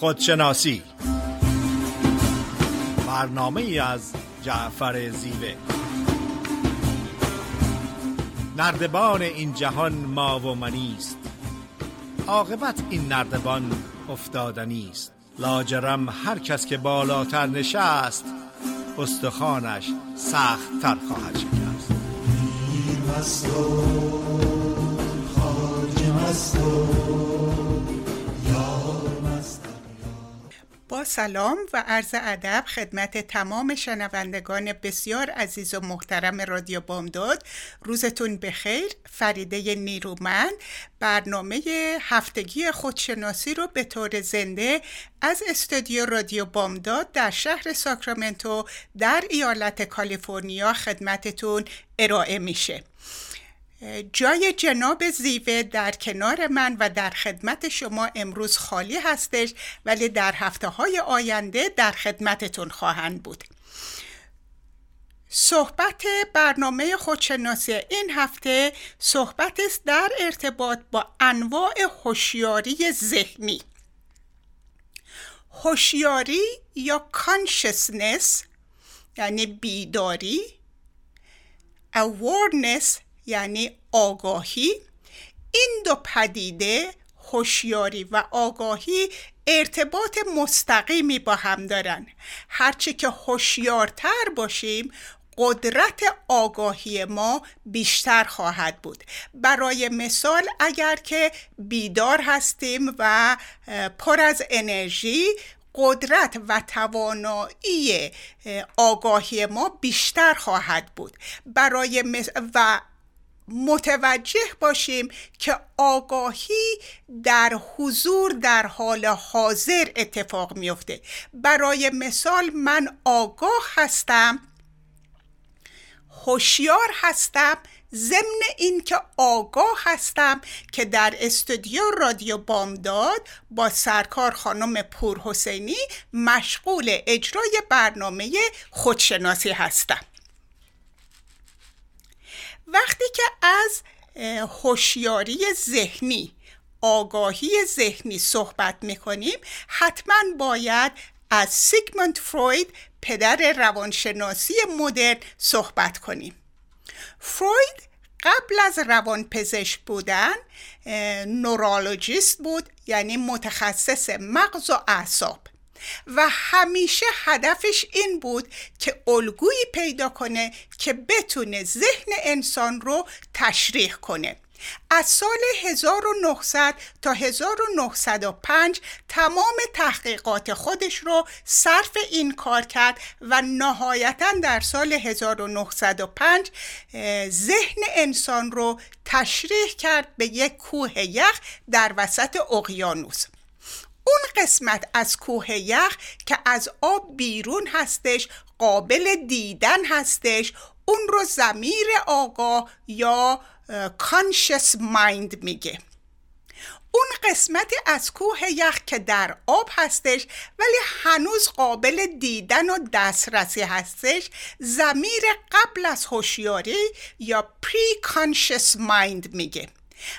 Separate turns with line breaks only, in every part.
خودشناسی. برنامه از جعفر زیوه. نردبان این جهان ما و منیست عاقبت این نردبان افتادنی است لاجرم هر کس که بالاتر نشست استخوانش سخت تر خواهد شکست.
با سلام و عرض ادب خدمت تمام شنوندگان بسیار عزیز و محترم رادیو بامداد. روزتون بخیر. فریده نیرومند. برنامه هفتگی خودشناسی رو به طور زنده از استودیو رادیو بامداد در شهر ساکرامنتو در ایالت کالیفرنیا خدمتتون ارائه میشه. جای جناب زیوه در کنار من و در خدمت شما امروز خالی هستش ولی در هفته های آینده در خدمتتون خواهند بود. صحبت برنامه خودشناسی این هفته صحبت است در ارتباط با انواع هوشیاری ذهنی. هوشیاری یا کانشسنس یعنی بیداری. Awareness یعنی آگاهی این دو پدیده هوشیاری و آگاهی ارتباط مستقیمی با هم دارن. هرچه که هوشیارتر باشیم قدرت آگاهی ما بیشتر خواهد بود. برای مثال اگر که بیدار هستیم و پر از انرژی قدرت و توانایی آگاهی ما بیشتر خواهد بود. برای و متوجه باشیم که آگاهی در حضور در حال حاضر اتفاق میفته. برای مثال من آگاه هستم هوشیار هستم ضمن اینکه آگاه هستم که در استودیو رادیو بامداد با سرکار خانم پور حسینی مشغول اجرای برنامه خودشناسی هستم. وقتی که از هوشیاری ذهنی آگاهی ذهنی صحبت می‌کنیم حتما باید از سیگموند فروید پدر روانشناسی مدرن صحبت کنیم. فروید قبل از روانپزشک بودن نورولوژیست بود یعنی متخصص مغز و اعصاب. و همیشه هدفش این بود که الگویی پیدا کنه که بتونه ذهن انسان رو تشریح کنه. از سال 1900 تا 1905 تمام تحقیقات خودش رو صرف این کار کرد و نهایتا در سال 1905 ذهن انسان رو تشریح کرد به یک کوه یخ در وسط اقیانوس. اون قسمت از کوه یخ که از آب بیرون هستش قابل دیدن هستش. اون رو زمیر آگاه یا کانشس مایند میگه. اون قسمتی از کوه یخ که در آب هستش ولی هنوز قابل دیدن و دسترسی هستش زمیر قبل از هوشیاری یا پری کانشس مایند میگه.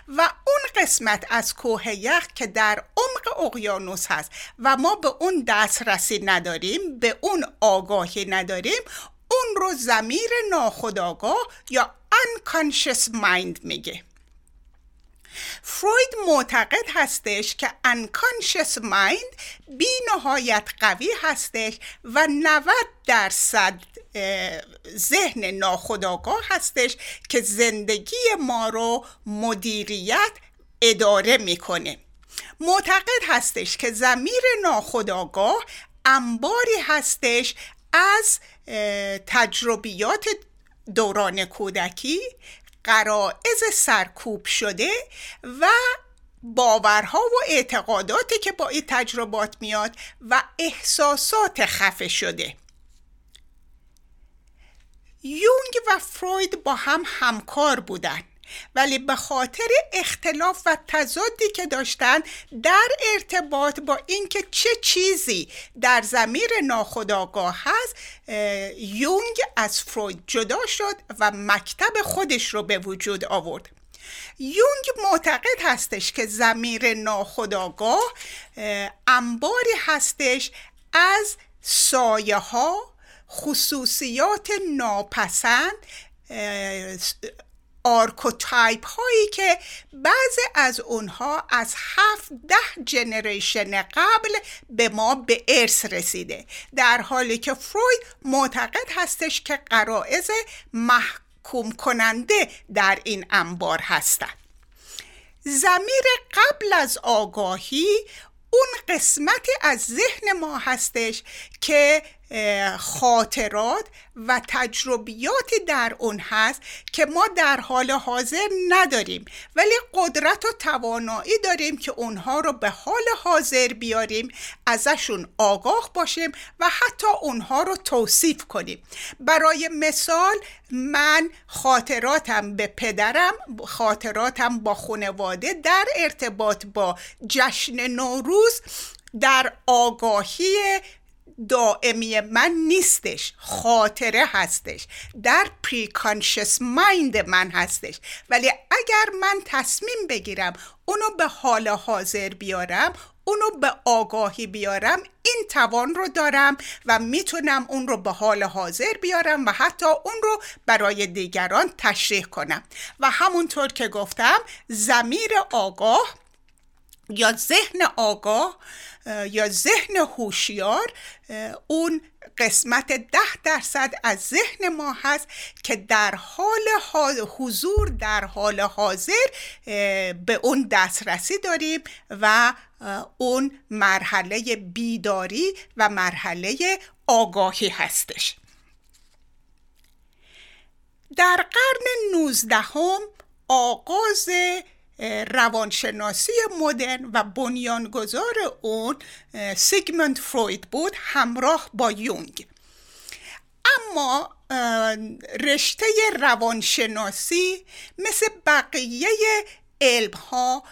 و اون قسمت از کوه یخ که در عمق اقیانوس هست و ما به اون دسترسی نداریم به اون آگاهی نداریم اون رو زمیر ناخداگاه یا unconscious mind میگه. فروید معتقد هستش که unconscious mind بی نهایت قوی هستش و 90 درصد ذهن ناخداگاه هستش که زندگی ما رو مدیریت اداره می‌کنه. معتقد هستش که زمیر ناخداگاه انباری هستش از تجربیات دوران کودکی قرائز سرکوب شده و باورها و اعتقاداتی که با این تجربات میاد و احساسات خفه شده. یونگ و فروید با هم همکار بودن ولی به خاطر اختلاف و تضادی که داشتن در ارتباط با اینکه چه چیزی در زمیر ناخودآگاه هست یونگ از فروید جدا شد و مکتب خودش رو به وجود آورد. یونگ معتقد هستش که ضمیر ناخودآگاه انباری هستش از سایه ها خصوصیات ناپسند archetype هایی که بعضی از اونها از هفت ده generation قبل به ما به ارث رسیده. در حالی که فروید معتقد هستش که غرائز محکوم کننده در این انبار هستند زمیر قبل از آگاهی اون قسمتی از ذهن ما هستش که خاطرات و تجربیاتی در اون هست که ما در حال حاضر نداریم. ولی قدرت و توانایی داریم که اونها رو به حال حاضر بیاریم ازشون آگاه باشیم و حتی اونها رو توصیف کنیم. برای مثال من خاطراتم به پدرم خاطراتم با خانواده در ارتباط با جشن نوروز در آگاهی دائمی من نیستش خاطره هستش. در پریکانشس مایند من هستش. ولی اگر من تصمیم بگیرم اونو به حال حاضر بیارم اونو به آگاهی بیارم این توان رو دارم و می‌تونم اون رو به حال حاضر بیارم و حتی اون رو برای دیگران تشریح کنم. و همونطور که گفتم زمیر آگاه یا ذهن آگاه یا ذهن هوشیار اون قسمت ده درصد از ذهن ما هست که در حال حضور در حال حاضر به اون دسترسی داریم و اون مرحله بیداری و مرحله آگاهی هستش. در قرن نوزدهم آغاز روانشناسی مدرن و بنیانگذار اون سیگموند فروید بود همراه با یونگ. اما رشته روانشناسی مثل بقیه علم ها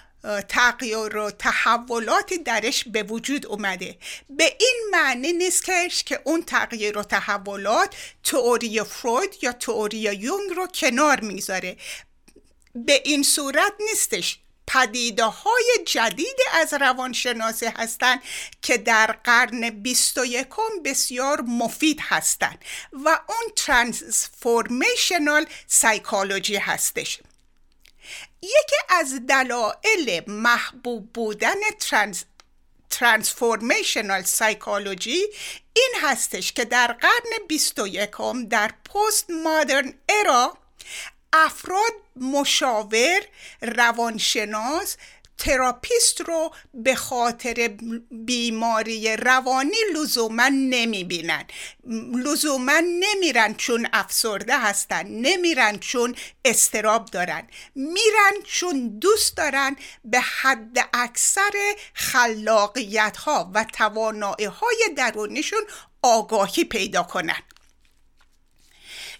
تغییر و تحولاتی درش به وجود اومده. به این معنی نیست که اون تغییر و تحولات تئوری فروید یا تئوری یونگ رو کنار می‌ذاره. به این صورت نیستش. پدیده های جدید از روانشناسی هستند که در قرن 21 بسیار مفید هستند و اون transformational psychology هستش. یکی از دلایل محبوب بودن trans transformational psychology این هستش که در قرن 21 در postmodern era افراد مشاور روانشناس therapist رو به خاطر بیماری روانی لزوما نمی‌بینن. لزوما نمیرن چون افسرده هستن نمیرن چون استراب دارن. میرن چون دوست دارن به حد اکثر خلاقیت ها و توانایی های درونیشون آگاهی پیدا کنن.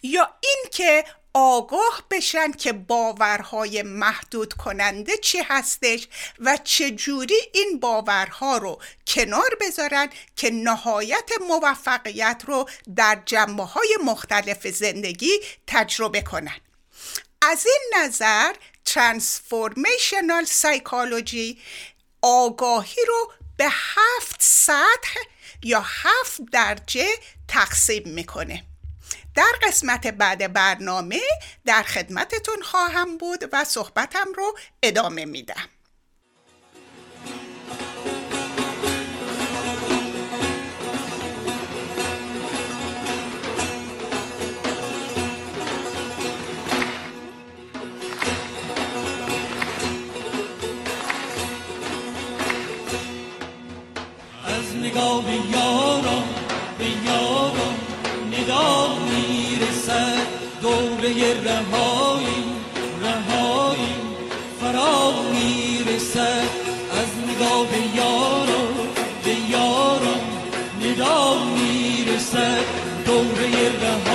یا اینکه آگاه بشن که باورهای محدود کننده چی هستش و چجوری این باورها رو کنار بذارن که نهایت موفقیت رو در جنبه های مختلف زندگی تجربه کنن. از این نظر ترانسفورمیشنال سایکولوژی آگاهی رو به هفت سطح یا هفت درجه تقسیم می‌کنه. در قسمت بعد برنامه در خدمتتون خواهم بود و صحبتم رو ادامه میدم.
از نگاه به دوره رهایی رهایی. فرا می‌رسد از نگاه یاران به یاران نگاه می‌رسد دوره رهایی.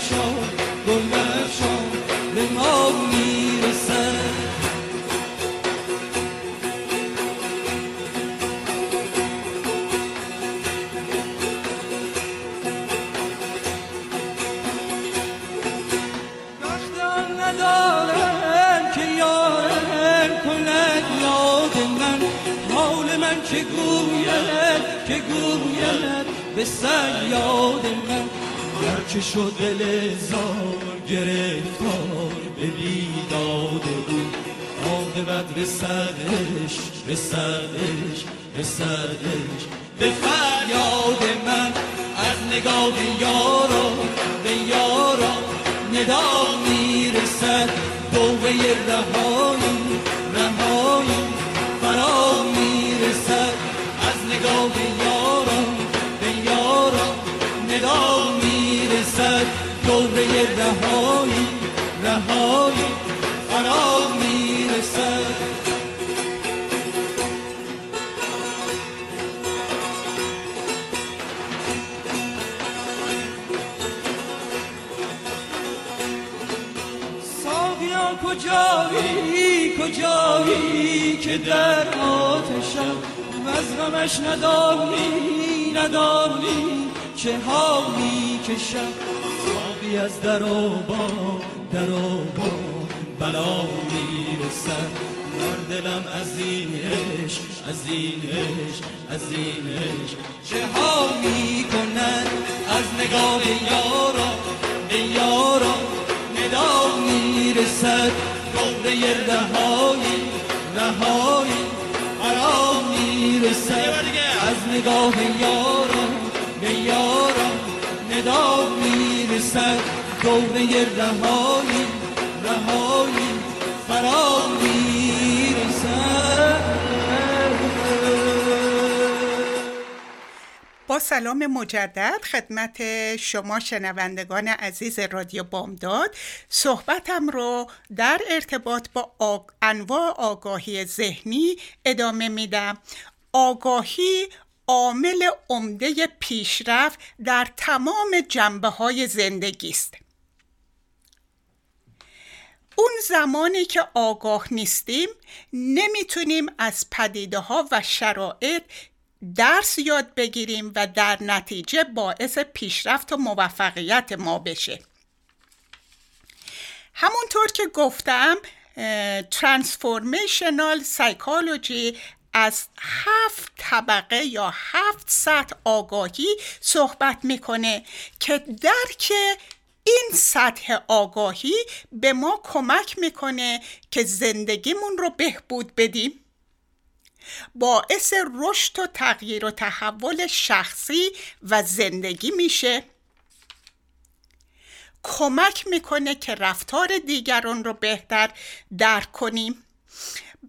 به سیاد من. هرچه شد دل زار گرفتار به بیداد بود عاقبت رسدش رسدش رسدش به فریاد من از نگاه یارا به یارا ندا می‌رسد. دوبه رهایی کجایی که در آتشم و از غمش ندانی ندانی چه ها می‌کشم ساقی از در و با در و با بلا می‌رسد. در دلم از این از این از این چه ها می‌کنن از نگاه یارا به یارا ندا می‌رسد. دوره رهایی رهایی. فرا می‌رسد از نگاه یاران به یاران ندا می‌رسد دوره رهایی رهایی. فرا می‌رسد
با سلام مجدد خدمت شما شنوندگان عزیز رادیو بامداد. صحبتم رو در ارتباط با آگ... انواع آگاهی ذهنی ادامه میدم. آگاهی عامل عمده پیشرفت در تمام جنبه های زندگی است. اون زمانی که آگاه نیستیم نمی‌تونیم از پدیده ها و شرایط درس یاد بگیریم و در نتیجه باعث پیشرفت و موفقیت ما بشه. همونطور که گفتم ترانسفورمیشنال سایکولوژی از هفت طبقه یا هفت سطح آگاهی صحبت می‌کنه که درک این سطح آگاهی به ما کمک می‌کنه که زندگیمون رو بهبود بدیم. باعث رشد و تغییر و تحول شخصی و زندگی میشه. کمک می‌کنه که رفتار دیگران رو بهتر درک کنیم.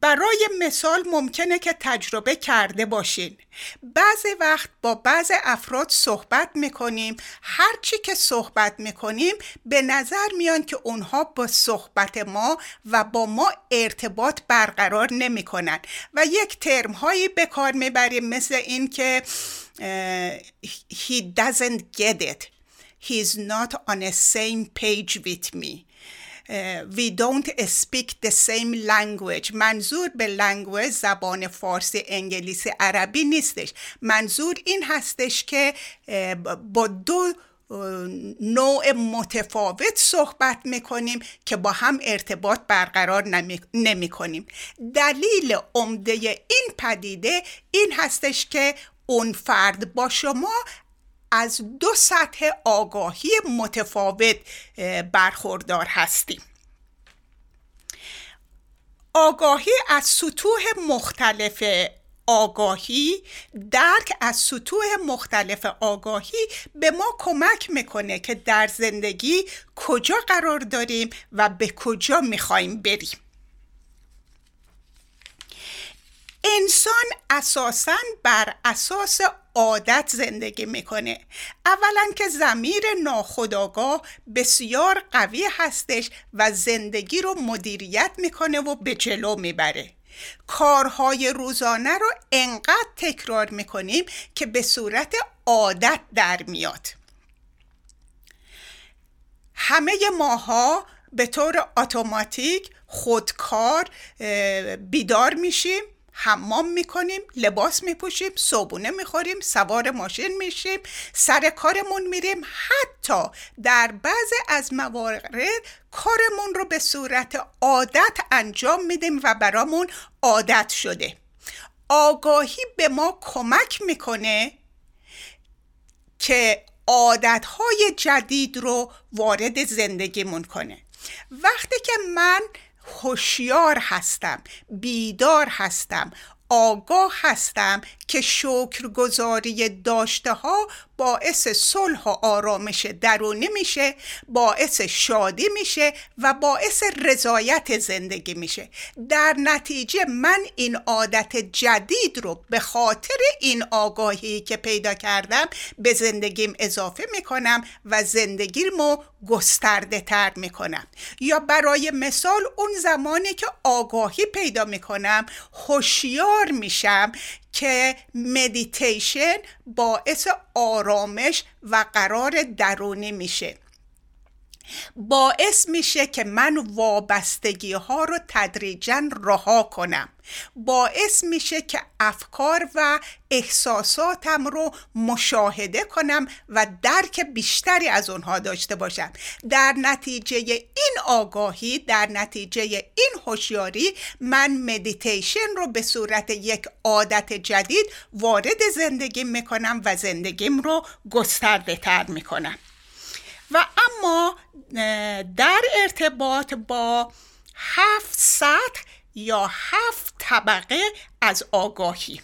برای مثال ممکنه که تجربه کرده باشین. بعضی وقت با بعض افراد صحبت می‌کنیم. هرچی که صحبت می‌کنیم به نظر میان که اونها با صحبت ما و با ما ارتباط برقرار نمی‌کنن. و یک ترم هایی به کار می‌بریم مثل این که he doesn't get it. He's not on a same page with me. We don't speak the same language. منظور به language زبان فارسی انگلیسی عربی نیستش. منظور این هستش که با دو نوع متفاوت صحبت می‌کنیم که با هم ارتباط برقرار نمی کنیم دلیل عمده این پدیده این هستش که اون فرد با شما از دو سطح آگاهی متفاوت برخوردار هستیم. آگاهی از سطوح مختلف آگاهی درک از سطوح مختلف آگاهی به ما کمک می‌کنه که در زندگی کجا قرار داریم و به کجا می‌خوایم بریم. انسان اساسا بر اساس عادت زندگی می‌کنه. اولا که زمیر ناخداگاه بسیار قوی هستش و زندگی رو مدیریت می‌کنه و به جلو می‌بره. کارهای روزانه رو انقدر تکرار می‌کنیم که به صورت عادت در میاد. همه ماها به طور اتوماتیک خودکار بیدار میشیم. حمام می‌کنیم لباس میپوشیم صبونه می‌خوریم سوار ماشین میشیم سر کارمون میریم. حتی در بعض از موارد کارمون رو به صورت عادت انجام میدیم و برامون عادت شده. آگاهی به ما کمک می‌کنه که عادتهای جدید رو وارد زندگیمون کنه. وقتی که من هوشیار هستم بیدار هستم آگاه هستم که شکرگزاری داشته ها باعث صلح و آرامش درونی میشه باعث شادی میشه و باعث رضایت زندگی میشه. در نتیجه من این عادت جدید رو به خاطر این آگاهی که پیدا کردم به زندگیم اضافه می‌کنم و زندگیمو گسترده تر می‌کنم. یا برای مثال اون زمانی که آگاهی پیدا می‌کنم هوشیار میشم که مدیتیشن باعث آرامش و قرار درونی میشه. باعث میشه که من وابستگی ها رو تدریجا رها کنم. باعث میشه که افکار و احساساتم رو مشاهده کنم و درک بیشتری از اونها داشته باشم. در نتیجه این آگاهی در نتیجه این هوشیاری من مدیتیشن رو به صورت یک عادت جدید وارد زندگیم می‌کنم و زندگیم رو گسترده تر می‌کنم. و اما در ارتباط با هفت سطح یا هفت طبقه از آگاهی.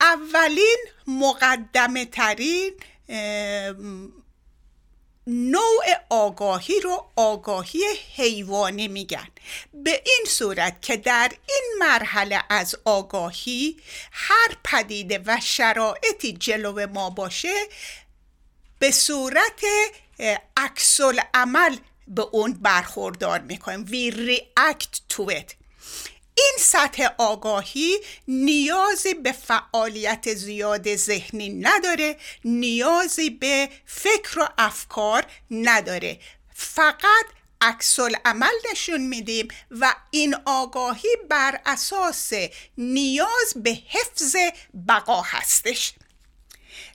اولین مقدمه ترین نوع آگاهی رو آگاهی حیوانی میگن. به این صورت که در این مرحله از آگاهی هر پدیده و شرایطی جلو ما باشه به صورت عکس عمل به اون برخوردار می‌کنیم. We react to it. این سطح آگاهی نیازی به فعالیت زیاد ذهنی نداره نیازی به فکر و افکار نداره. فقط عکس عمل نشون میدیم و این آگاهی بر اساس نیاز به حفظ بقا هستش.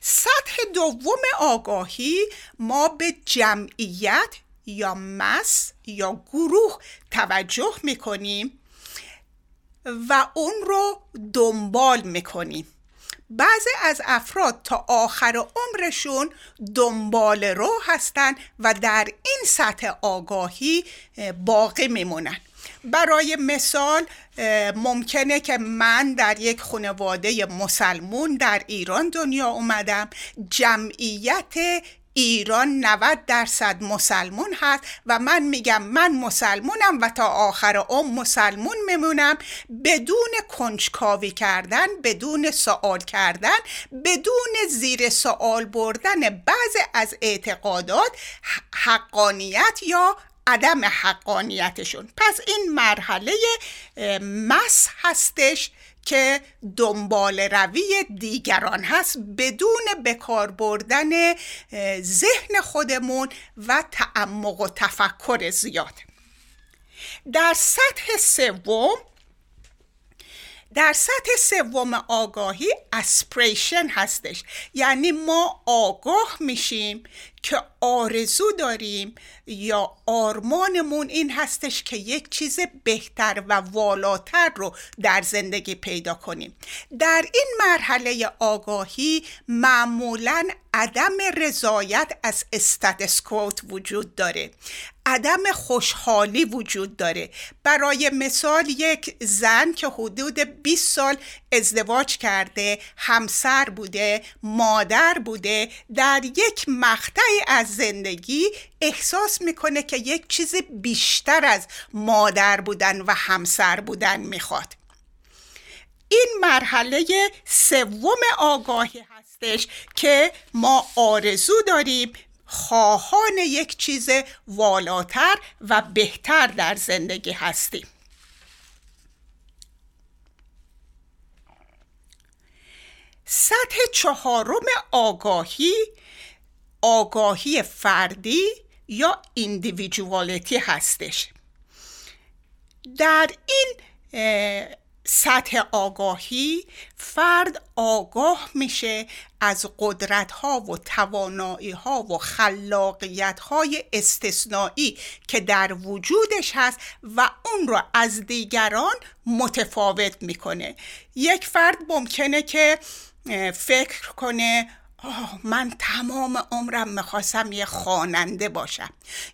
سطح دوم آگاهی ما به جمعیت یا مس یا گروه توجه می‌کنیم و اون رو دنبال می‌کنیم. بعضی از افراد تا آخر عمرشون دنبال رو هستن و در این سطح آگاهی باقی میمونن. برای مثال ممکنه که من در یک خانواده مسلمون در ایران دنیا اومدم. جمعیت ایران 90 درصد مسلمون هست و من میگم من مسلمونم و تا آخر عمر مسلمون میمونم. بدون کنجکاوی کردن بدون سوال کردن بدون زیر سوال بردن بعض از اعتقادات حقانیت یا عدم حقانیتشون. پس این مرحله مس هستش که دنبال روی دیگران هست بدون بکار بردن ذهن خودمون و تعمق و تفکر زیاد. در سطح سوم در سطح سوم آگاهی اسپریشن هستش. یعنی ما آگاه میشیم که آرزو داریم یا آرمانمون این هستش که یک چیز بهتر و والاتر رو در زندگی پیدا کنیم. در این مرحله آگاهی معمولا عدم رضایت از استاتسکوت وجود داره. عدم خوشحالی وجود داره. برای مثال یک زن که حدود 20 سال ازدواج کرده همسر بوده مادر بوده در یک مقطعی از زندگی احساس می‌کنه که یک چیز بیشتر از مادر بودن و همسر بودن می‌خواد. این مرحله سوم آگاهی هستش که ما آرزو داریم خواهان یک چیز والاتر و بهتر در زندگی هستیم. سطح چهارم آگاهی آگاهی فردی یا ایندیویدوالیتی هستش. در این سطح آگاهی فرد آگاه میشه از قدرت ها و توانایی ها و خلاقیت های استثنایی که در وجودش هست و اون رو از دیگران متفاوت می‌کنه. یک فرد ممکنه که فکر کنه من تمام عمرم می‌خواستم یه خواننده باشم.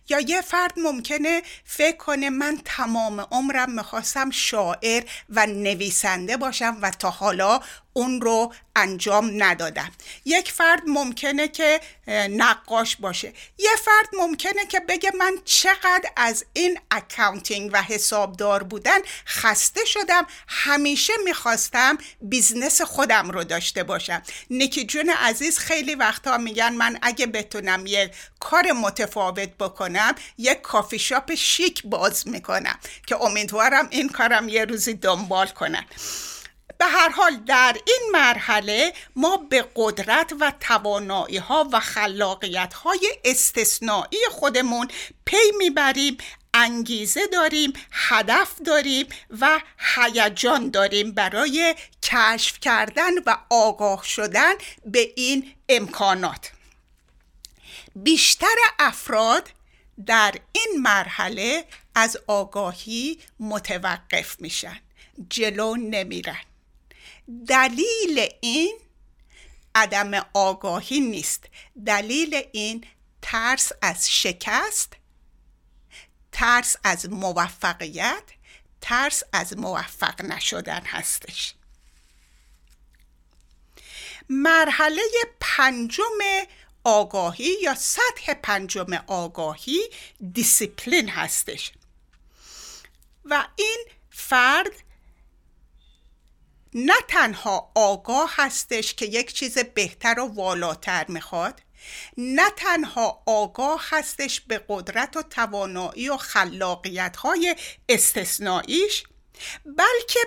یا یه فرد ممکنه فکر کنه من تمام عمرم می‌خواستم شاعر و نویسنده باشم و تا حالا اون رو انجام ندادم. یک فرد ممکنه که نقاش باشه. یه فرد ممکنه که بگه من چقدر از این accounting و حسابدار بودن خسته شدم همیشه می‌خواستم business خودم رو داشته باشم. نیکی جون عزیز خیلی وقتا میگن من اگه بتونم یه کار متفاوت بکنم یک coffee shop شیک باز می‌کنم که امیدوارم این کارم یه روزی دنبال کنم به هر حال در این مرحله ما به قدرت و توانایی ها و خلاقیت های استثنایی خودمون پی می‌بریم انگیزه داریم هدف داریم و هیجان داریم برای کشف کردن و آگاه شدن به این امکانات. بیشتر افراد در این مرحله از آگاهی متوقف میشن جلو نمیرن. دلیل این عدم آگاهی نیست. دلیل این ترس از شکست ترس از موفقیت ترس از موفق نشدن هستش. مرحله پنجم آگاهی یا سطح پنجم آگاهی دیسیپلین هستش. و این فرد نه تنها آگاه هستش که یک چیز بهتر و والاتر می‌خواد نه تنها آگاه هستش به قدرت و توانایی و خلاقیت های استثنائیش بلکه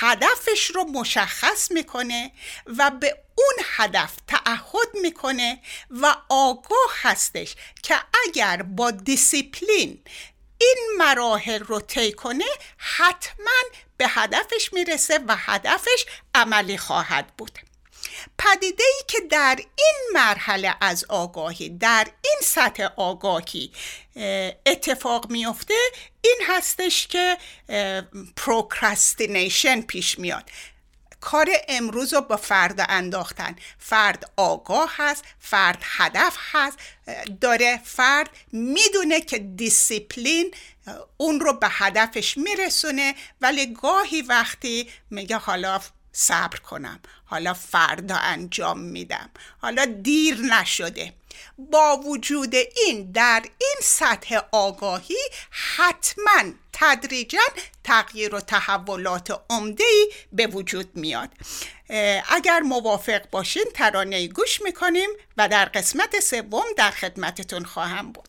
هدفش رو مشخص می‌کنه و به اون هدف تعهد می‌کنه و آگاه هستش که اگر با دیسیپلین این مراحل رو طی کنه حتما به هدفش می‌رسه و هدفش عملی خواهد بود. پدیده ای که در این مرحله از آگاهی در این سطح آگاهی اتفاق میفته این هستش که procrastination پیش میاد. کار امروز رو به فردا انداختن. فرد آگاه هست فرد هدف هست. داره فرد می‌دونه که دیسیپلین اون رو به هدفش میرسونه ولی گاهی وقتی میگه حالا صبر کنم حالا فردا انجام میدم حالا دیر نشده. با وجود این در این سطح آگاهی حتما تدریجا تغییر و تحولات عمده به وجود میاد. اگر موافق باشین ترانه گوش می‌کنیم و در قسمت سوم در خدمتتون خواهم بود.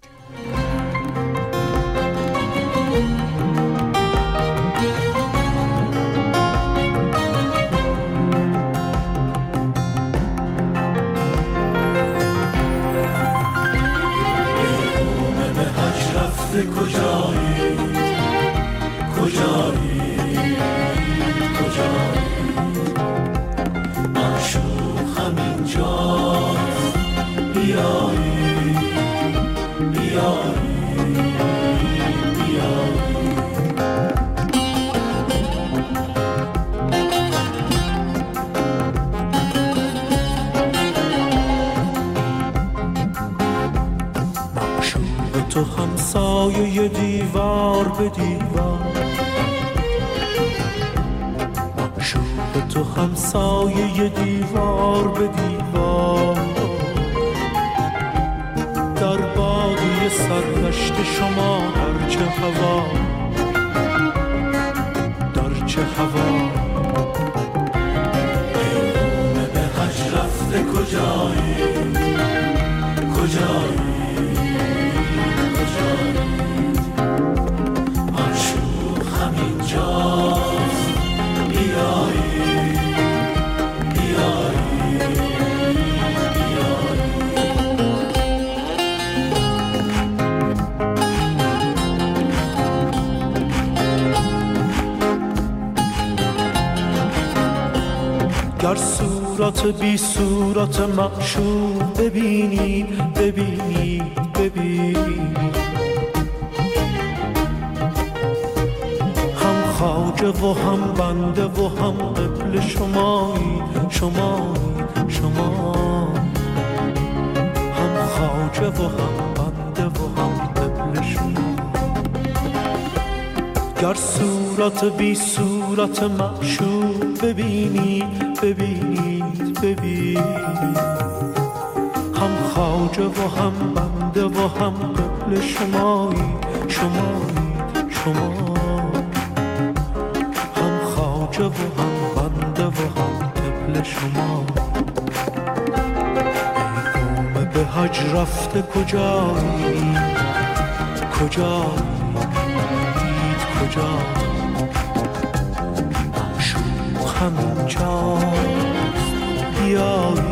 کجایی؟ دیوار معشوق تو همسایه دیوار به
بی صورت معشوق ببینی ببینی ببینی. هم خاجه و هم بنده و هم قبل شمایی شمایی شما هم خاجه و هم بنده و هم قبل شما گر صورت بی صورت معشوق ببینی ببینید ببینید هم خاجه و هم بنده و هم قبل شمایی. شمایی شما هم خاجه و هم بنده و هم قبل شما ای به حج رفته کجایی؟ کجایی؟ دید کجا معشوق همینجاست all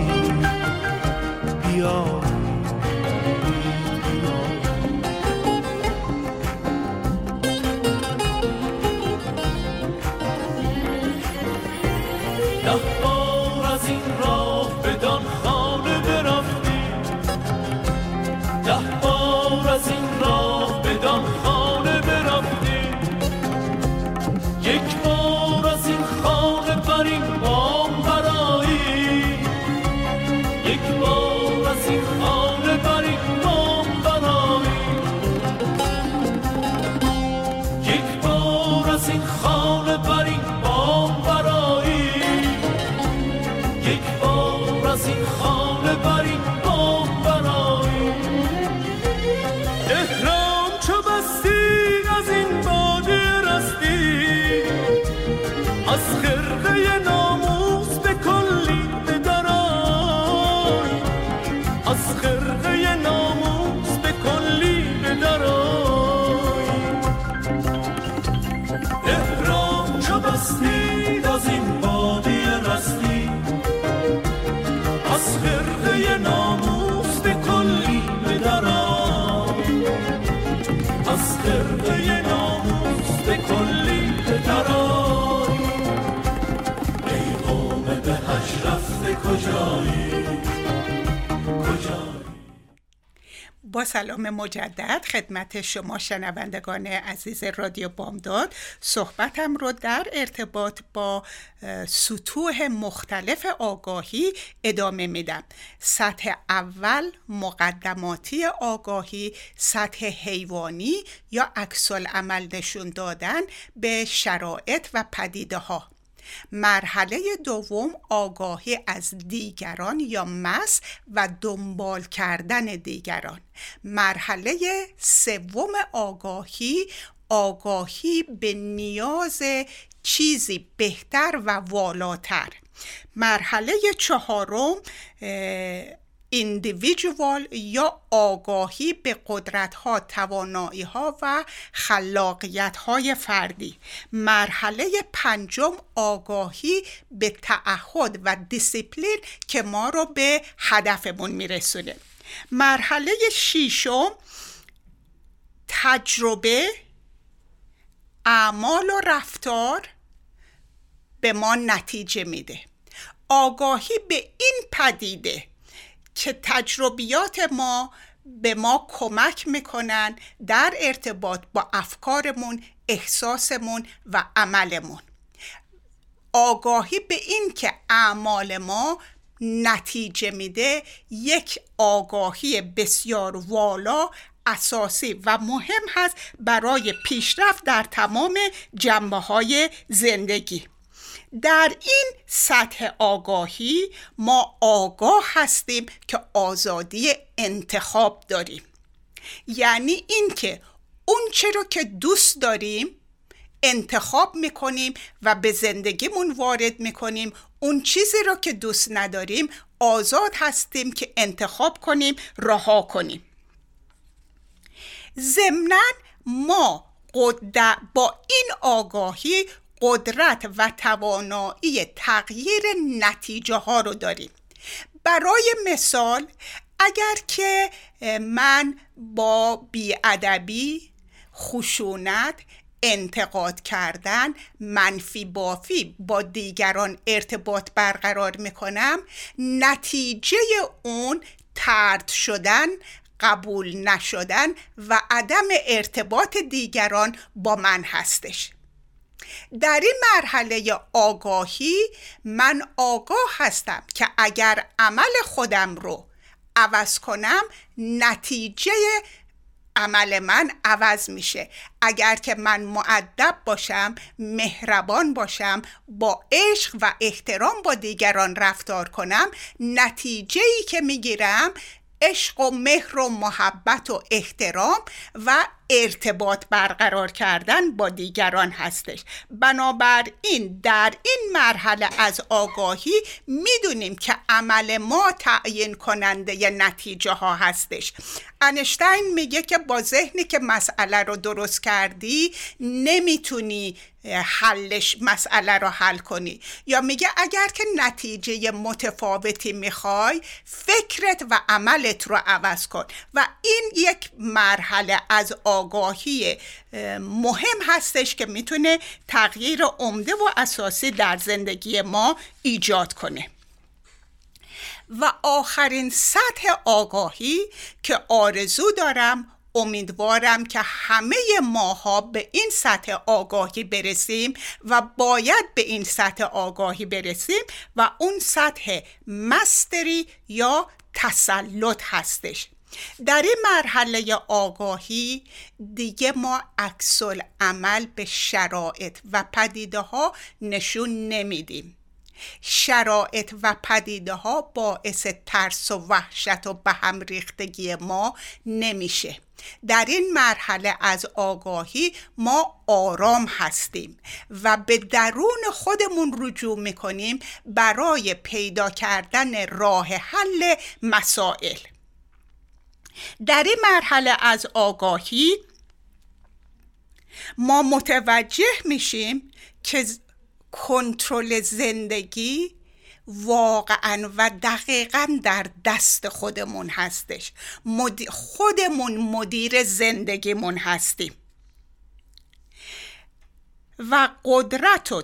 با سلام مجدد خدمت شما شنوندگان عزیز رادیو بامداد. صحبتم رو در ارتباط با سطوح مختلف آگاهی ادامه میدم. سطح اول مقدماتی آگاهی سطح حیوانی یا عکس عمل نشون دادن به شرایط و پدیده ها مرحله دوم آگاهی از دیگران یا مس و دنبال کردن دیگران. مرحله سوم آگاهی آگاهی به نیاز چیزی بهتر و والاتر. مرحله چهارم اه، ایندیویدوال یا آگاهی به قدرت ها توانایی ها و خلاقیت های فردی. مرحله پنجم آگاهی به تعهد و دیسیپلین که ما رو به هدفمون میرسونه. مرحله شیشم تجربه اعمال و رفتار به ما نتیجه میده. آگاهی به این پدیده که تجربیات ما به ما کمک می‌کنن در ارتباط با افکارمون احساسمون و عملمون. آگاهی به این که اعمال ما نتیجه میده یک آگاهی بسیار والا اساسی و مهم هست برای پیشرفت در تمام جنبه های زندگی. در این سطح آگاهی ما آگاه هستیم که آزادی انتخاب داریم. یعنی اینکه اون چه رو که دوست داریم انتخاب می‌کنیم و به زندگیمون وارد می‌کنیم. اون چیزی رو که دوست نداریم آزاد هستیم که انتخاب کنیم رها کنیم. ضمنا ما با این آگاهی قدرت و توانایی تغییر نتیجه ها رو داریم. برای مثال اگر که من با بیادبی خشونت انتقاد کردن منفی بافی با دیگران ارتباط برقرار می‌کنم نتیجه اون ترد شدن قبول نشدن و عدم ارتباط دیگران با من هستش. در این مرحله آگاهی من آگاه هستم که اگر عمل خودم رو عوض کنم نتیجه عمل من عوض میشه. اگر که من معدب باشم مهربان باشم با عشق و احترام با دیگران رفتار کنم نتیجه ای که می‌گیرم عشق و مهر و محبت و احترام و ارتباط برقرار کردن با دیگران هستش. بنابراین در این مرحله از آگاهی می‌دونیم که عمل ما تعیین کننده نتیجه ها هستش. انشتین میگه که با ذهنی که مسئله رو درست کردی نمی‌تونی حلش مسئله رو حل کنی. یا میگه اگر که نتیجه متفاوتی می‌خوای فکرت و عملت رو عوض کن. و این یک مرحله از مهم هستش که می‌تونه تغییر عمده و اساسی در زندگی ما ایجاد کنه. و آخرین سطح آگاهی که آرزو دارم امیدوارم که همه ماها به این سطح آگاهی برسیم و باید به این سطح آگاهی برسیم و اون سطح مستری یا تسلط هستش. در این مرحله آگاهی دیگه ما عکس عمل به شرایط و پدیده ها نشون نمیدیم. شرایط و پدیده ها باعث ترس و وحشت و به هم ریختگی ما نمیشه. در این مرحله از آگاهی ما آرام هستیم و به درون خودمون رجوع می‌کنیم برای پیدا کردن راه حل مسائل. در این مرحله از آگاهی ما متوجه میشیم که کنترل زندگی واقعا و دقیقا در دست خودمون هستش. خودمون مدیر زندگیمون هستیم. و قدرت و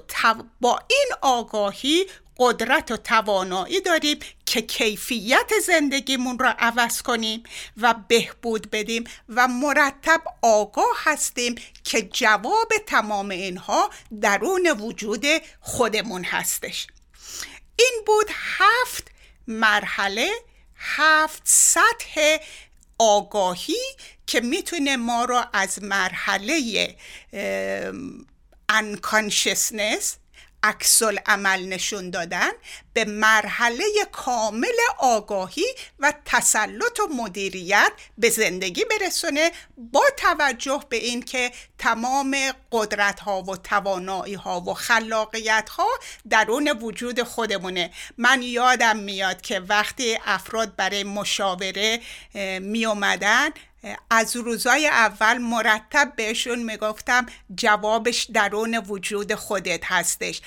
با این آگاهی قدرت و توانایی داریم که کیفیت زندگیمون را عوض کنیم و بهبود بدیم و مرتب آگاه هستیم که جواب تمام اینها درون وجود خودمون هستش. این بود هفت مرحله هفت سطح آگاهی که می‌تونه ما را از مرحله انکانشسنس عکس عمل نشون دادن به مرحله کامل آگاهی و تسلط و مدیریت به زندگی برسونه با توجه به اینکه تمام قدرت ها و توانایی ها و خلاقیت ها درون وجود خودمونه. من یادم میاد که وقتی افراد برای مشاوره می اومدن از روزای اول مرتب بهشون می‌گفتم جوابش درون وجود خودت هستش.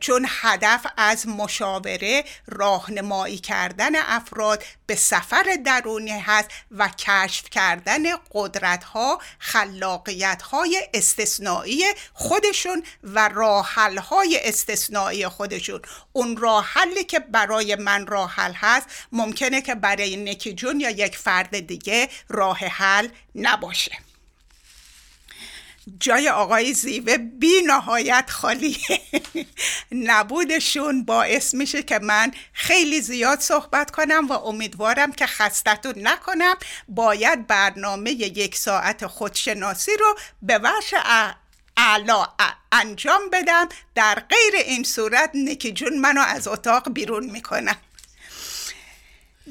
چون هدف از مشاوره راهنمایی کردن افراد به سفر درونی هست و کشف کردن قدرت ها خلاقیت های استثنایی خودشون و راحل های استثنایی خودشون. اون راحلی که برای من راحل هست ممکنه که برای نکی جون یا یک فرد دیگه راه حل نباشه. جای آقای زیوه بی نهایت خالیه نبودشون باعث میشه که من خیلی زیاد صحبت کنم و امیدوارم که خستتون نکنم. باید برنامه یک ساعت خودشناسی رو به وش اعلا انجام بدم. در غیر این صورت نکی جون منو از اتاق بیرون می‌کنم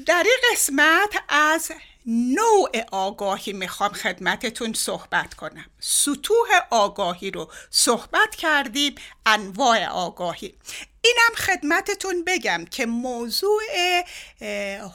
در این قسمت از نوع آگاهی می‌خوام خدمتتون صحبت کنم. سطوح آگاهی رو صحبت کردیم انواع آگاهی. اینم خدمتتون بگم که موضوع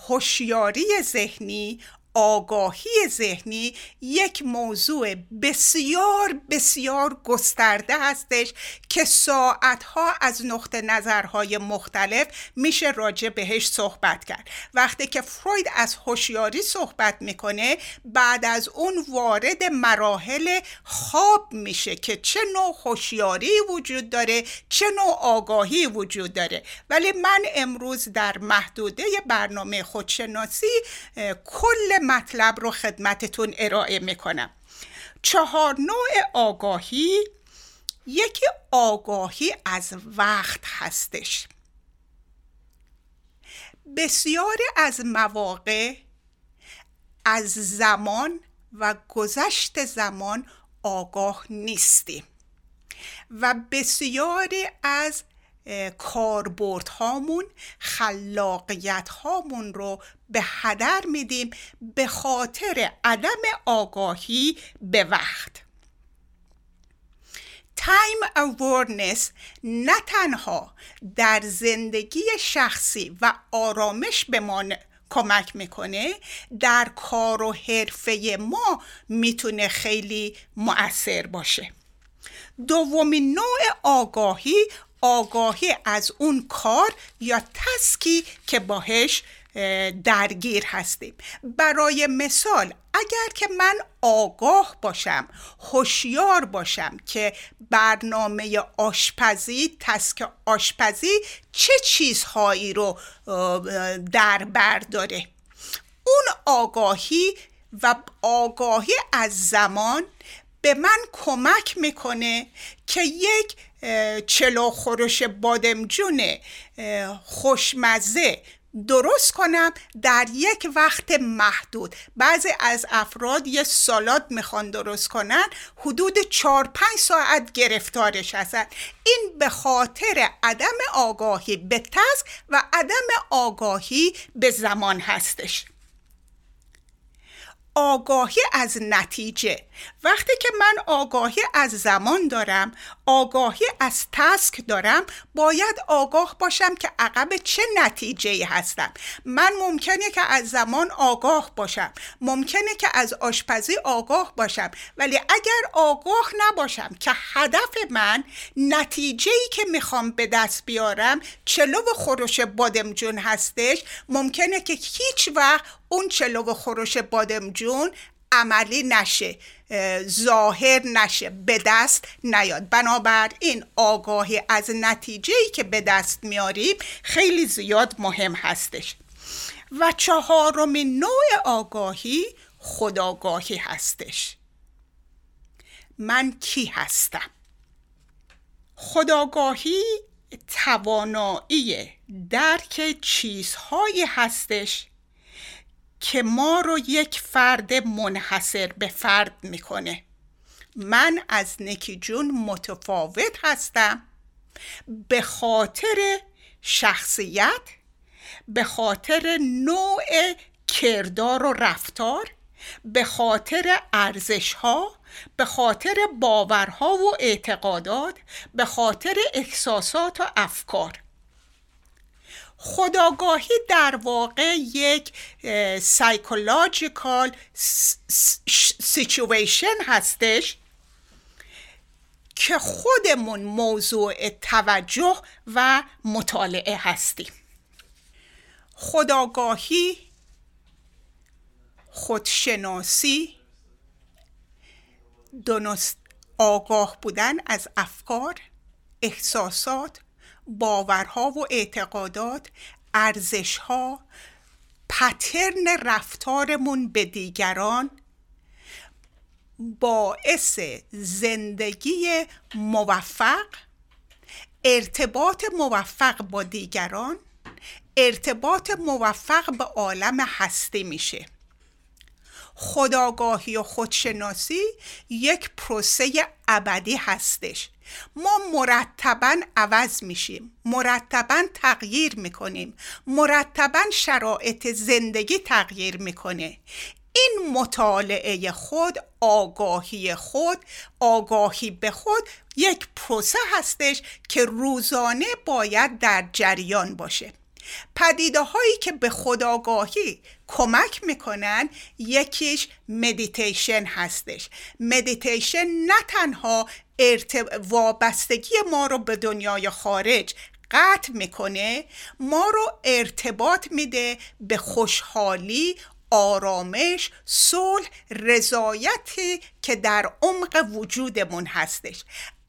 هوشیاری ذهنی آگاهی ذهنی یک موضوع بسیار بسیار گسترده هستش که ساعتها از نقطه نظرهای مختلف میشه راجع بهش صحبت کرد. وقتی که فروید از هوشیاری صحبت می‌کنه بعد از اون وارد مراحل خواب میشه که چه نوع هوشیاری وجود داره چه نوع آگاهی وجود داره. ولی من امروز در محدوده برنامه خودشناسی کل مطلب رو خدمتتون ارائه می‌کنم. چهار نوع آگاهی. یکی آگاهی از وقت هستش. بسیاری از مواقع از زمان و گذشت زمان آگاه نیستیم و بسیاری از کاربرد هامون خلاقیت هامون رو به هدر میدیم به خاطر عدم آگاهی به وقت. time awareness نه تنها در زندگی شخصی و آرامش به ما کمک می‌کنه در کار و حرفه ما می‌تونه خیلی مؤثر باشه. دومین نوع آگاهی آگاهی از اون کار یا task ی که باهش درگیر هستیم. برای مثال اگر که من آگاه باشم هوشیار باشم که برنامه آشپزی تسک آشپزی چه چیزهایی رو در بر داره؟ اون آگاهی و آگاهی از زمان به من کمک می‌کنه که یک چلو خورش بادمجون خوشمزه. درست کنم در یک وقت محدود. بعضی از افراد یه سالاد می‌خوان درست کنن حدود چار پنج ساعت گرفتارش هستن. این به خاطر عدم آگاهی به تسک و عدم آگاهی به زمان هستش. آگاهی از نتیجه. وقتی که من آگاهی از زمان دارم آگاهی از تسک دارم باید آگاه باشم که عقب چه نتیجه هستم. من ممکنه که از زمان آگاه باشم. ممکنه که از آشپزی آگاه باشم. ولی اگر آگاه نباشم که هدف من نتیجه ای که می‌خوام به دست بیارم چلو و خورش بادمجون هستش ممکنه که هیچ وقت اون چلو و خورش بادمجون عملی نشه ظاهر نشه به دست نیاد. بنابراین آگاهی از نتیجه ای که به دست میاریم خیلی زیاد مهم هستش. و چهارمین نوع آگاهی خداگاهی هستش. من کی هستم؟ خداگاهی توانایی درک چیزهایی هستش که ما رو یک فرد منحصر به فرد می‌کنه. من از نکی جون متفاوت هستم. به خاطر شخصیت به خاطر نوع کردار و رفتار به خاطر ارزش ها به خاطر باورها و اعتقادات به خاطر احساسات و افکار. خودآگاهی در واقع یک psychological situation هستش که خودمون موضوع توجه و مطالعه هستیم. خداگاهی خودشناسی دونست آگاه بودن از افکار احساسات باورها و اعتقادات ارزشها پترن رفتارمون به دیگران باعث زندگی موفق ارتباط موفق با دیگران ارتباط موفق به عالم هستی میشه. خداگاهی و خودشناسی یک پروسه ابدی هستش. ما مرتبا عوض میشیم مرتبا تغییر می‌کنیم مرتبا شرایط زندگی تغییر می‌کنه. این مطالعه خود آگاهی خود آگاهی به خود یک پروسه هستش که روزانه باید در جریان باشه. پدیده هایی که به خودآگاهی کمک می‌کنن یکیش مدیتیشن هستش. مدیتیشن نه تنها وابستگی ما رو به دنیای خارج قطع می‌کنه ما رو ارتباط میده به خوشحالی آرامش صلح رضایتی که در عمق وجودمون هستش.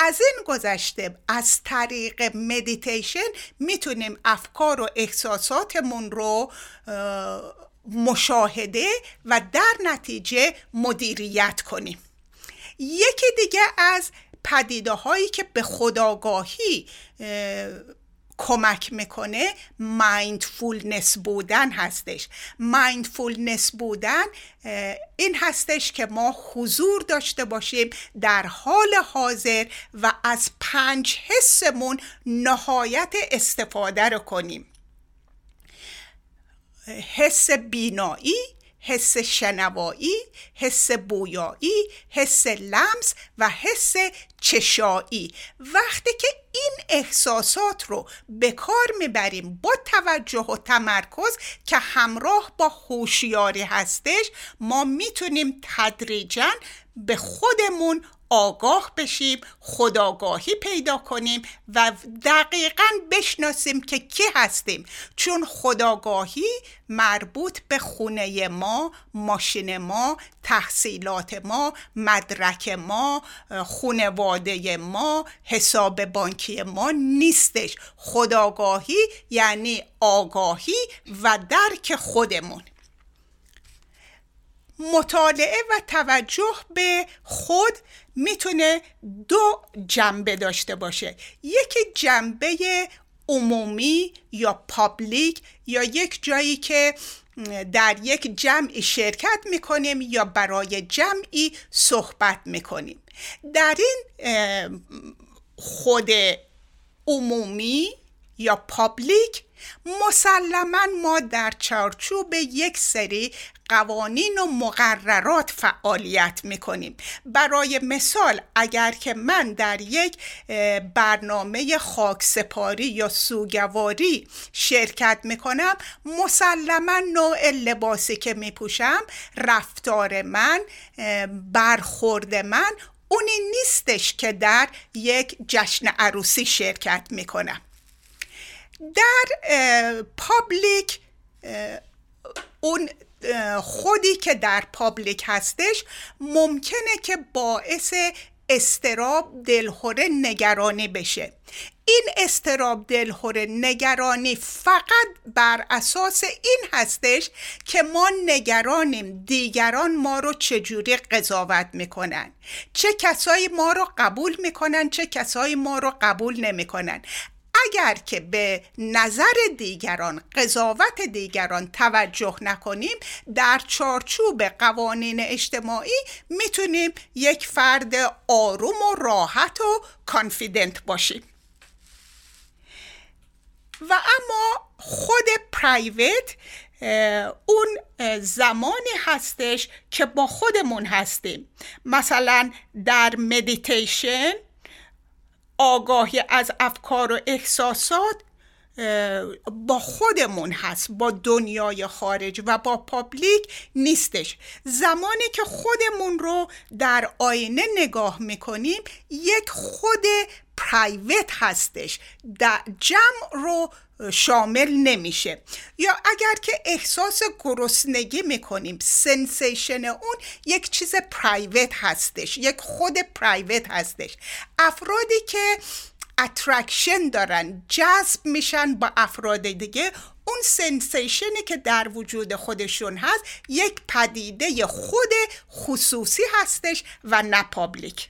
از این گذشته از طریق مدیتیشن می‌تونیم افکار و احساساتمون رو مشاهده و در نتیجه مدیریت کنیم. یکی دیگه از پدیده هایی که به خداگاهی کمک می‌کنه mindfulness بودن هستش. mindfulness بودن این هستش که ما حضور داشته باشیم در حال حاضر و از پنج حسمون نهایت استفاده رو کنیم. حس بینایی حس شنوایی حس بویایی حس لمس و حس چشایی. وقتی که این احساسات رو به کار می‌بریم با توجه و تمرکز که همراه با هوشیاری هستش ما می‌تونیم تدریجا به خودمون آگاه بشیم خداگاهی پیدا کنیم و دقیقا بشناسیم که کی هستیم. چون خداگاهی مربوط به خونه ما ماشین ما تحصیلات ما مدرک ما خونواده ما حساب بانکی ما نیستش. خداگاهی یعنی آگاهی و درک خودمون. مطالعه و توجه به خود می‌تونه دو جنبه داشته باشه. یکی جنبه عمومی یا پابلیک یا یک جایی که در یک جمعی شرکت می‌کنیم یا برای جمعی صحبت می‌کنیم. در این خود عمومی یا پابلیک مسلما ما در چارچوب یک سری قوانین و مقررات فعالیت می‌کنیم. برای مثال اگر که من در یک برنامه خاکسپاری یا سوگواری شرکت می‌کنم مسلما نوع لباسی که میپوشم رفتار من برخورد من اونی نیستش که در یک جشن عروسی شرکت می‌کنم. در public اون خودی که در public هستش ممکنه که باعث اضطراب دلهره نگرانی بشه. این استراب دلخوره نگرانی فقط بر اساس این هستش که ما نگرانیم دیگران ما رو چجوری قضاوت می‌کنن. چه کسایی ما رو قبول می‌کنن چه کسایی ما رو قبول نمی‌کنن. اگر که به نظر دیگران قضاوت دیگران توجه نکنیم در چارچوب قوانین اجتماعی می‌تونیم یک فرد آروم و راحت و confident باشیم. و اما خود private اون زمانی هستش که با خودمون هستیم. مثلا در مدیتیشن آگاهی از افکار و احساسات با خودمون هست با دنیای خارج و با public نیستش. زمانی که خودمون رو در آینه نگاه می‌کنیم یک خود private هستش. در جمع رو شامل نمیشه. یا اگر که احساس گرسنگی می‌کنیم sensation اون یک چیز private هستش یک خود private هستش. افرادی که attraction دارن جذب میشن با افراد دیگه اون sensation ی که در وجود خودشون هست یک پدیده خود خصوصی هستش و نه public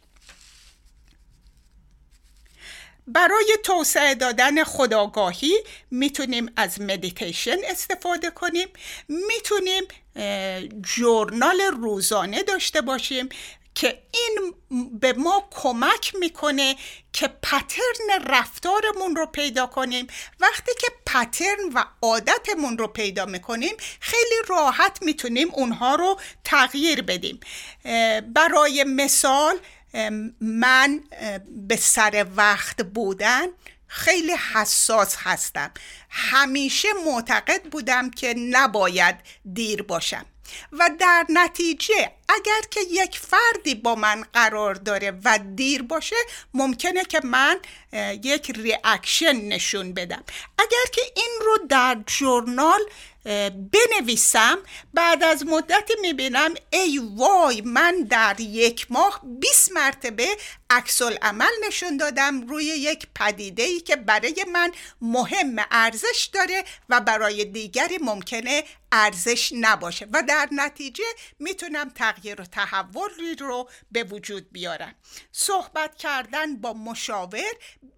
برای توسعه دادن خودآگاهی می‌تونیم از مدیتیشن استفاده کنیم می‌تونیم journal روزانه داشته باشیم که این به ما کمک می‌کنه که pattern رفتارمون رو پیدا کنیم. وقتی که پترن و عادتمون رو پیدا می‌کنیم خیلی راحت می‌تونیم اونها رو تغییر بدیم. برای مثال من به سر وقت بودن خیلی حساس هستم. همیشه معتقد بودم که نباید دیر باشم. و در نتیجه اگر که یک فردی با من قرار داره و دیر باشه ممکنه که من یک ریاکشن نشون بدم. اگر که این رو در جورنال بنویسم بعد از مدتی می‌بینم ای وای من در یک ماه 20 مرتبه عکس عمل نشون دادم روی یک پدیده ای که برای من مهم ارزش داره و برای دیگری ممکنه ارزش نباشه و در نتیجه می‌تونم تغییر و تحولی رو به وجود بیارم. صحبت کردن با مشاور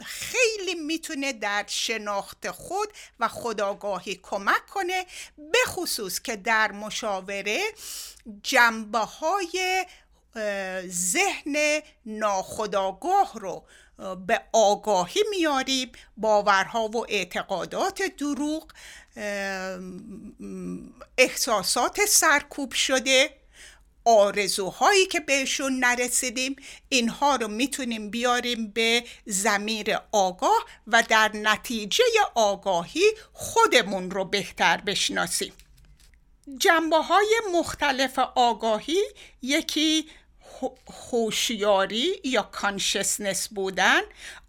خیلی می‌تونه در شناخت خود و خداگاهی کمک کنه به خصوص که در مشاوره جنبه های ذهن ناخداگاه رو به آگاهی میاریم باورها و اعتقادات دروغ احساسات سرکوب شده آرزوهایی که بهشون نرسیدیم اینها رو می‌تونیم بیاریم به زمیر آگاه و در نتیجه آگاهی خودمون رو بهتر بشناسیم. جنبه های مختلف آگاهی یکی هوشیاری یا کانشسنس بودن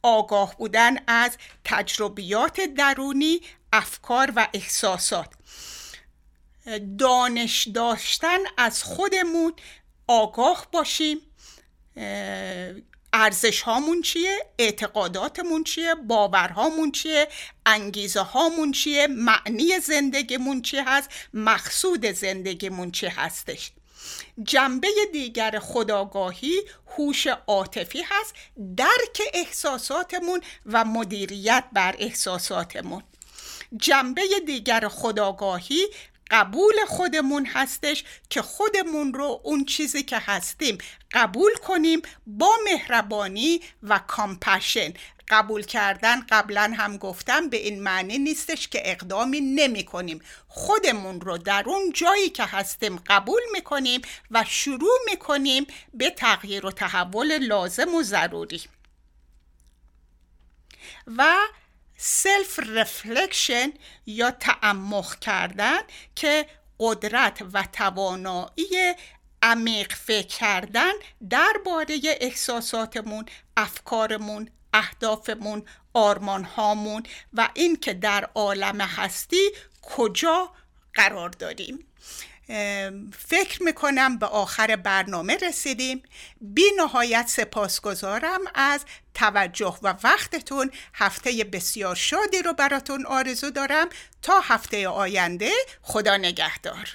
آگاه بودن از تجربیات درونی افکار و احساسات. دانش داشتن از خودمون آگاه باشیم. ارزش هامون چیه؟ اعتقاداتمون چیه؟ باورهامون چیه؟ انگیزه هامون چیه؟ معنی زندگیمون چیه هست؟ مقصود زندگیمون چی هستش؟ جنبه دیگر خداگاهی هوش عاطفی هست درک احساساتمون و مدیریت بر احساساتمون. جنبه دیگر خداگاهی قبول خودمون هستش که خودمون رو اون چیزی که هستیم قبول کنیم با مهربانی و کامپشن. قبول کردن قبلا هم گفتم به این معنی نیستش که اقدامی نمی کنیم. خودمون رو در اون جایی که هستیم قبول می کنیم و شروع می کنیم به تغییر و تحول لازم و ضروری. و self reflection یا تعمق کردن که قدرت و توانایی عمیق فکر کردن درباره احساساتمون افکارمون اهدافمون آرمانهامون و اینکه در عالم هستی کجا قرار داریم. فکر می‌کنم به آخر برنامه رسیدیم. بی نهایت سپاسگزارم از توجه و وقتتون. هفته بسیار شادی رو براتون آرزو دارم. تا هفته آینده خدا نگهدار.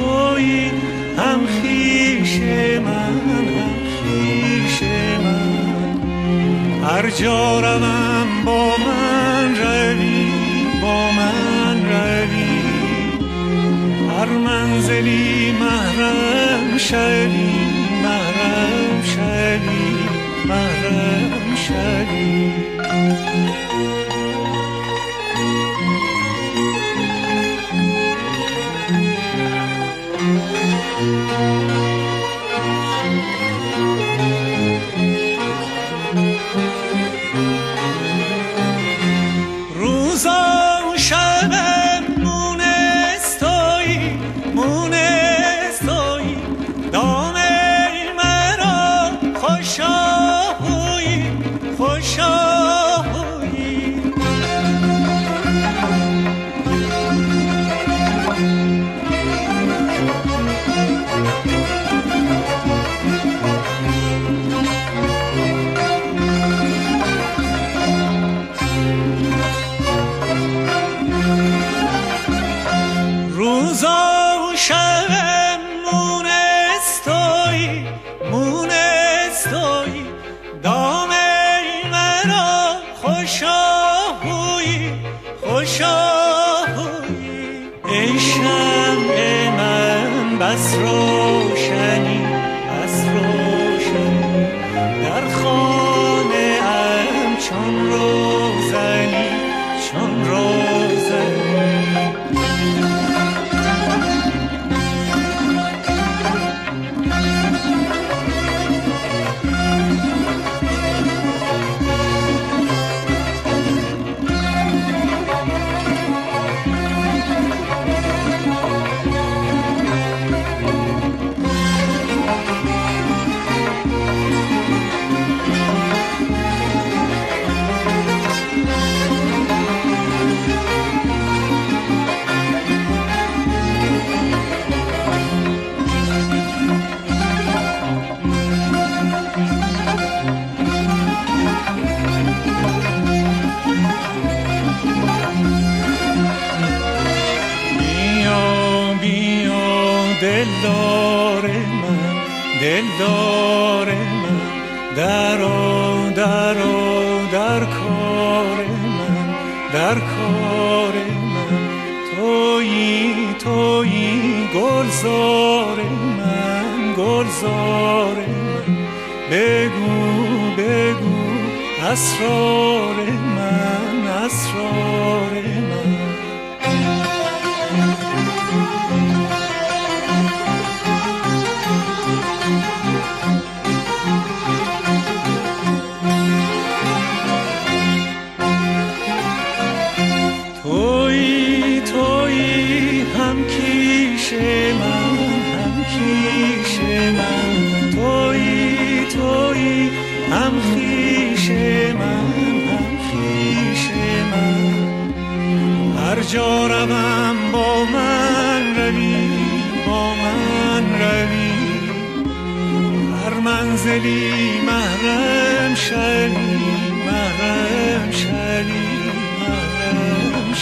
توی هم خیش من هم خیش من هر جا روم با من روی با من روی هر منزلی محرم شوی محرم شوی محرم شوی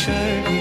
shirt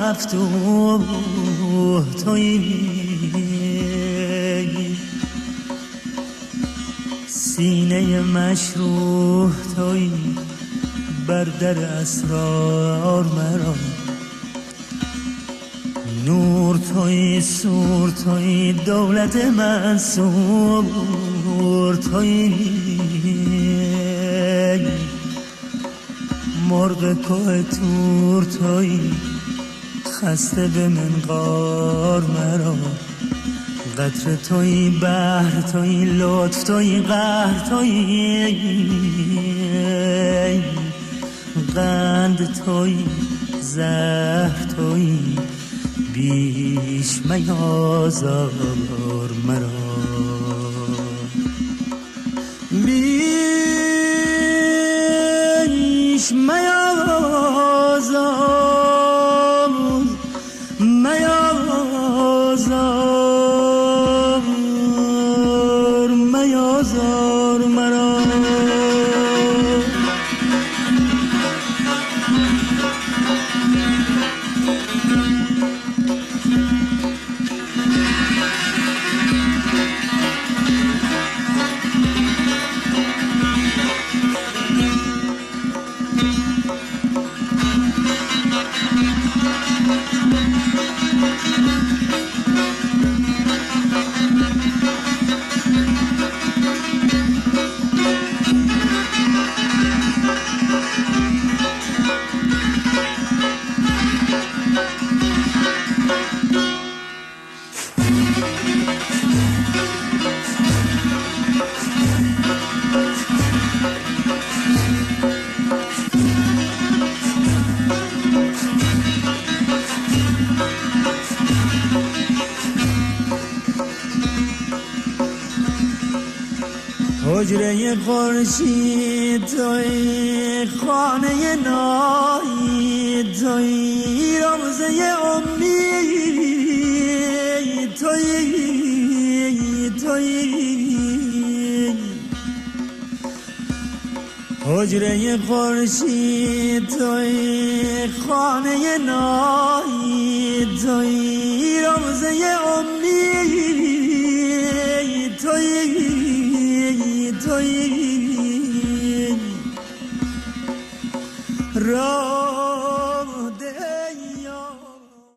فاتح و توی سینه مشروح توی بر در اسرار مرا. نور توی سور توی دولت منصور توی مرغ کوه تور توی خسته به منقار مرا. قطر توی بحر توی لطف توی قهر توی قند توی زهر توی بیش میازار مرا.